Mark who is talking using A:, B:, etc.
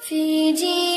A: في جيل